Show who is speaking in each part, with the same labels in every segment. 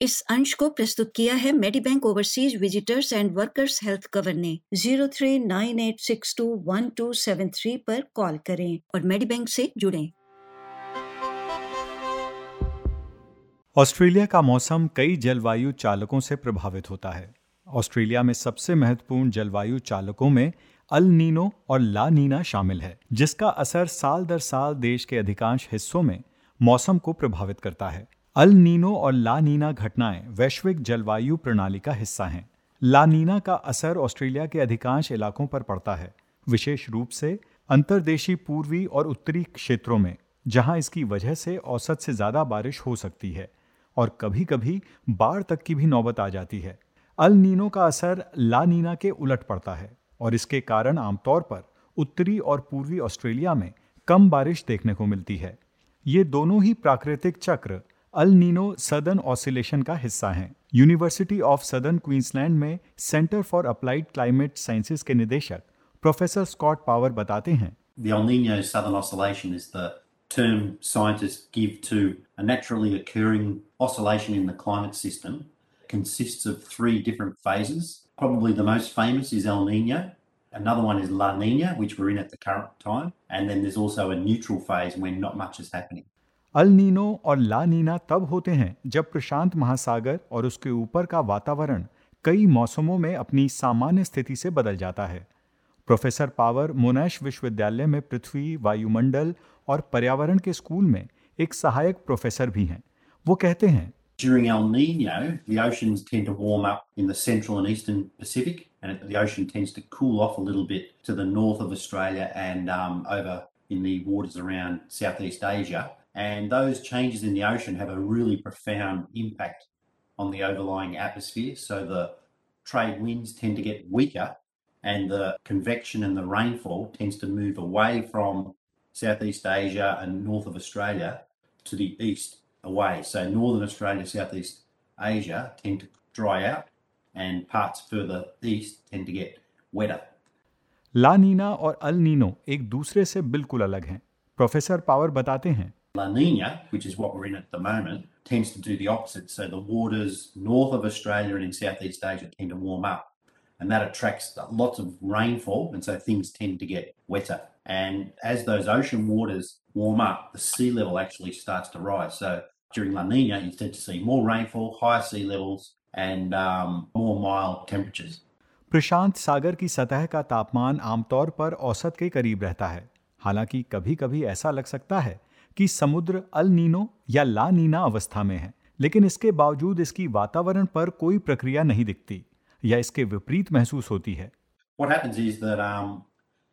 Speaker 1: इस अंश को प्रस्तुत किया है Medibank overseas visitors and workers health cover ने zero three nine eight six two one two seven three पर कॉल करें और मेडी बैंक से जुड़ें।
Speaker 2: ऑस्ट्रेलिया का मौसम कई जलवायु चालकों से प्रभावित होता है। ऑस्ट्रेलिया में सबसे महत्वपूर्ण जलवायु चालकों में अल नीनो और ला नीना शामिल है, जिसका असर साल दर साल देश के अधिकांश हिस्सों में मौसम को प्रभावित करता है। अल नीनो और ला नीना घटनाएँ वैश्विक जलवायु प्रणाली का हिस्सा हैं। ला नीना का असर ऑस्ट्रेलिया के अधिकांश इलाकों पर पड़ता है, विशेष रूप से अंतर्देशीय पूर्वी और उत्तरी क्षेत्रों में, जहाँ इसकी वजह से औसत से ज़्यादा बारिश हो सकती है, और कभी कभी बाढ़ तक की भी नौबत आ जाती है। अल नीनो का असर ला नीना के उलट पड़ता है, और इसके कारण आमतौर पर उत्तरी और पूर्वी ऑस्ट्रेलिया में कम बारिश देखने को मिलती है। ये दोनों ही प्राकृतिक चक्र अल नीनो सदर्न ऑसिलेशन का हिस्सा हैं यूनिवर्सिटी ऑफ़ सदर्न क्वींसलैंड में Centre for Applied Climate Sciences के निदेशक प्रोफेसर स्कॉट पावर बताते हैं
Speaker 3: The El Nino Southern Oscillation is the term scientists give to a naturally occurring oscillation in the climate system. It consists of three different phases. Probably the most famous is El Nino. Another one is La Nina, which we're in at the current time. And then there's also a neutral phase when not much is happening.
Speaker 2: El Nino और La Neena तब होते हैं जब प्रशांत महासागर और उसके ऊपर का वातावरण कई मौसमों में अपनी सामान्य स्थिति से बदल जाता है प्रोफेसर पावर मोनैश विश्वविद्यालय में पृथ्वी वायुमंडल और पर्यावरण के स्कूल में एक सहायक प्रोफेसर भी हैं वो कहते हैं
Speaker 3: During El Nino, the oceans tend to warm up in the central and eastern Pacific, and the ocean tends to cool off a little bit to the north of Australia and um, over in the waters around Southeast Asia. And those changes in the ocean have a really profound impact on the overlying atmosphere. So the trade winds tend to get weaker, and the convection and the rainfall tends to move away from Southeast Asia and north of Australia to the east away. So northern Australia, Southeast Asia tend to dry out, and parts further east tend to get wetter.
Speaker 2: ला नीना और El Nino एक दूसरे से बिल्कुल अलग हैं professor power बताते हैं
Speaker 3: La Nina, which is what we're in at the moment, tends to do the opposite. So the waters north of Australia and in Southeast Asia tend to warm up. And that attracts lots of rainfall, and so things tend to get wetter. And as those ocean waters warm up, the sea level actually starts to rise. So during La Nina, you tend to see more rainfall, higher sea levels, and um, more mild temperatures.
Speaker 2: प्रशांत सागर की सतह का तापमान आमतौर पर औसत के करीब रहता है हालांकि कभी कभी ऐसा लग सकता है कि समुद्र अल नीनो या ला नीना अवस्था में है लेकिन इसके बावजूद इसकी वातावरण पर कोई प्रक्रिया नहीं दिखती या इसके विपरीत महसूस होती है
Speaker 3: What happens is that um,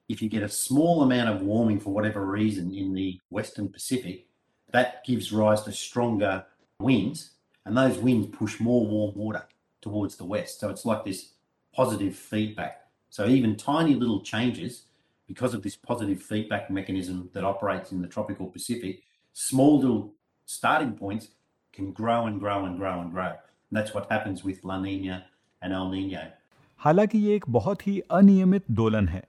Speaker 3: if you get a small amount of warming for whatever reason in the Western Pacific, that gives rise to stronger winds, and those winds push more warm water towards the west. So it's like this positive feedback. So even tiny little changes because of this positive feedback mechanism that operates in the tropical Pacific, small little starting points can grow and grow and grow and grow. And that's what happens with La Nina and El Nino.
Speaker 2: हालांकि ये एक बहुत ही अनियमित दोलन है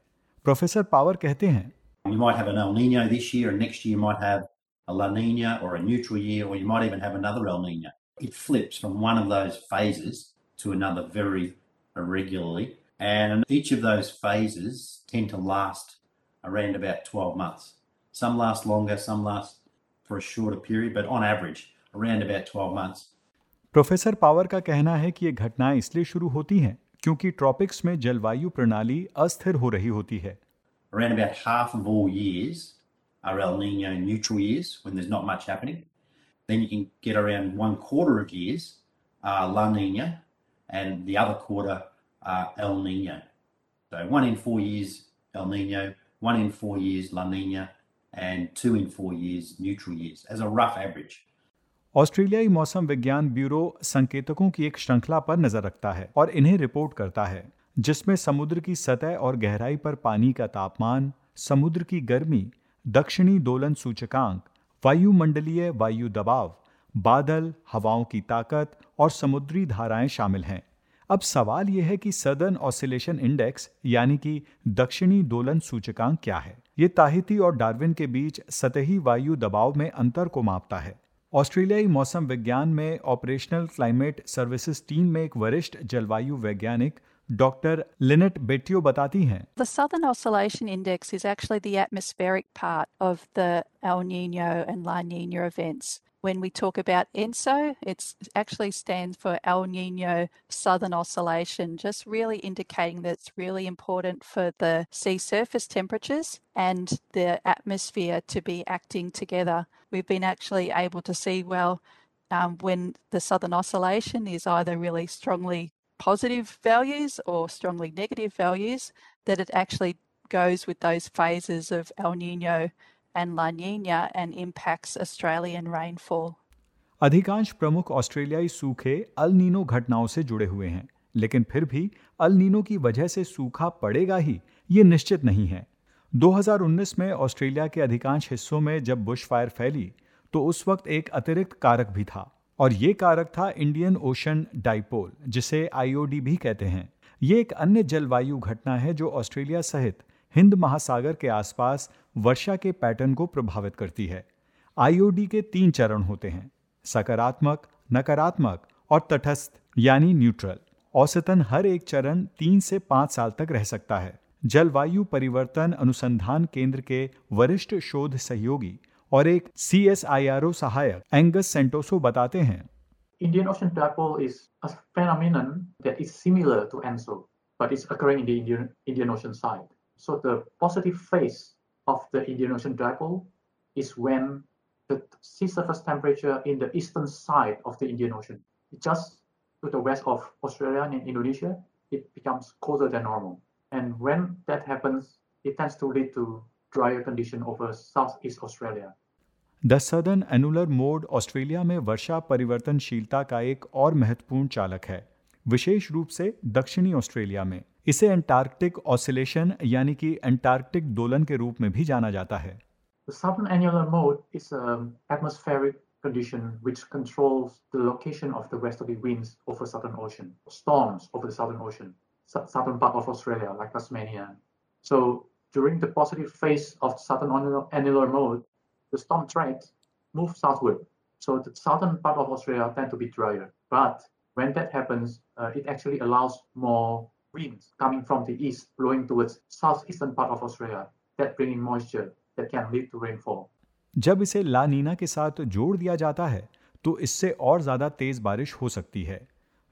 Speaker 2: professor Power कहते हैं
Speaker 3: You might have an El Nino this year, and next year you might have a La Nina or a neutral year, or you might even have another El Nino. It flips from one of those phases to another very irregularly. And each of those phases tend to last around about 12 months. Some last longer, some last for a shorter period, but on average, around about 12 months.
Speaker 2: Professor Power का कहना है कि ये घटनाएं इसलिए शुरू होती हैं क्योंकि ट्रॉपिक्स में जलवायु प्रणाली अस्थिर हो रही होती है
Speaker 3: Around about half of all years are El Nino neutral years when there's not much happening. Then you can get around one quarter of years are La Nina, and the other quarter are El Nino. So one in four years El Nino, one in four years La Nina, and two in four years neutral years as a rough average.
Speaker 2: ऑस्ट्रेलियाई मौसम विज्ञान bureau संकेतकों की एक श्रृंखला पर नज़र रखता है और इन्हें रिपोर्ट करता है जिसमें समुद्र की सतह और गहराई पर पानी का तापमान समुद्र की गर्मी दक्षिणी दोलन सूचकांक वायुमंडलीय वायु दबाव बादल हवाओं की ताकत और समुद्री धाराएँ शामिल हैं अब सवाल यह है कि सदर्न ऑसिलेशन इंडेक्स यानी कि दक्षिणी दोलन सूचकांक क्या है? ये ताहिती और डार्विन के बीच सतही वायु दबाव में अंतर को मापता है। ऑस्ट्रेलियाई मौसम विज्ञान में ऑपरेशनल क्लाइमेट सर्विसेज़ टीम में एक वरिष्ठ जलवायु वैज्ञानिक डॉक्टर लिनेट बेटियो बताती हैं।
Speaker 4: The Southern Oscillation Index is actually the atmospheric part of the El Nino and La Nina events. When we talk about ENSO, it actually stands for El Nino Southern Oscillation, just really indicating that it's really important for the sea surface temperatures and the atmosphere to be acting together. We've been actually able to see, well, um, when the Southern Oscillation is either really strongly positive values or strongly negative values, that it actually goes with those phases of El Nino and La Nina and impacts Australian rainfall.
Speaker 2: अधिकांश प्रमुख ऑस्ट्रेलियाई सूखे El Nino घटनाओं से जुड़े हुए हैं, लेकिन फिर भी अल नीनो की वजह से सूखा पड़ेगा ही, ये निश्चित नहीं है 2019 में ऑस्ट्रेलिया के अधिकांश हिस्सों में जब बुश फायर फैली तो उस वक्त एक अतिरिक्त कारक भी था, और ये कारक था इंडियन ओशन डाइपोल जिसे आईओडी भी कहते हैं ये एक अन्य जलवायु घटना है जो ऑस्ट्रेलिया सहित हिंद महासागर के आसपास वर्षा के पैटर्न को प्रभावित करती है। आईओडी के तीन चरण होते हैं सकारात्मक नकारात्मक और तटस्थ यानी न्यूट्रल औसतन हर एक चरण तीन से पाँच साल तक रह सकता है। जलवायु परिवर्तन अनुसंधान केंद्र के वरिष्ठ शोध सहयोगी और एक C S I R O सहायक एंगस सेंटोसो बताते हैं।
Speaker 5: Indian Ocean dipole is a phenomenon that is similar to ENSO, but it's occurring in. So the positive phase of the Indian Ocean dipole is when the sea surface temperature in the eastern side of the Indian Ocean, just to the west of Australia and Indonesia, it becomes colder than normal. And when that happens, it tends to lead to drier condition over Southeast Australia.
Speaker 2: The southern annular mode Australia में वर्षा परिवर्तनशीलता का एक और महत्वपूर्ण चालक है विशेष रूप से दक्षिणी ऑस्ट्रेलिया में इसे एंटार्कटिक ऑसिलेशन यानी कि एंटार्कटिक दोलन के रूप में भी जाना जाता है
Speaker 5: The southern annular mode is an atmospheric condition which controls the location of the westerly winds over Southern Ocean, storms over the Southern Ocean, southern part of Australia, like Tasmania. So during the positive phase of southern annular mode, the storm tracks move southward. So the southern part of Australia tend to be drier. But when that happens, uh, it actually allows more winds coming from the east blowing towards southeastern part of Australia that bringing moisture that can lead to rainfall.
Speaker 2: जब इसे ला नीना के साथ जोड़ दिया जाता है तो इससे और ज़्यादा तेज बारिश हो सकती है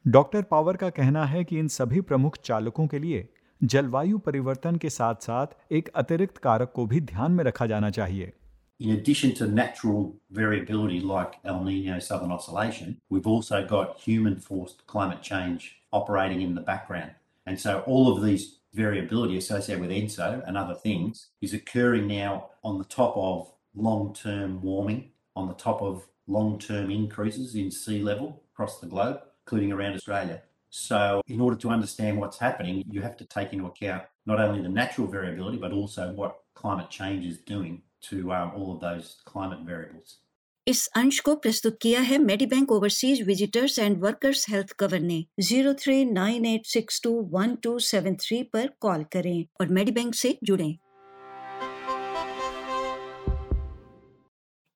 Speaker 2: डॉक्टर पावर का कहना है कि इन सभी प्रमुख चालकों के लिए जलवायु परिवर्तन के साथ साथ एक अतिरिक्त कारक को भी ध्यान में रखा जाना चाहिए
Speaker 3: in addition to natural variability like El Nino Southern Oscillation, we've also got human forced climate change operating in the background. And so all of these variability associated with ENSO and other things is occurring now on the top of long term warming, on the top of long term increases in sea level across the globe, including around Australia. So, in order to understand what's happening, you have to take into account not only the natural variability, but also what climate change is doing to um, all of those climate variables.
Speaker 1: इस अंश को प्रस्तुत किया है Medibank overseas visitors and workers health cover ने zero three nine eight six two one two seven three पर call करें और मेडी बैंक से जुड़ें।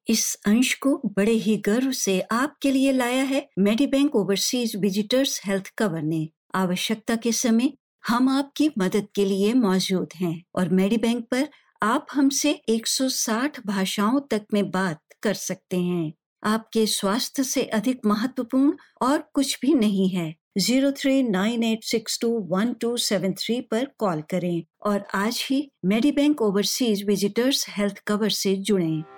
Speaker 1: इस अंश को बड़े ही गर्व से आपके लिए लाया है Medibank overseas visitors health cover ने आवश्यकता के समय हम आपकी मदद के लिए मौजूद हैं और मेडी बैंक पर आप हमसे 160 भाषाओं तक में बात कर सकते हैं आपके स्वास्थ्य से अधिक महत्वपूर्ण और कुछ भी नहीं है zero three nine eight six two one two seven three पर कॉल करें और आज ही Medibank overseas visitors health cover से जुड़ें।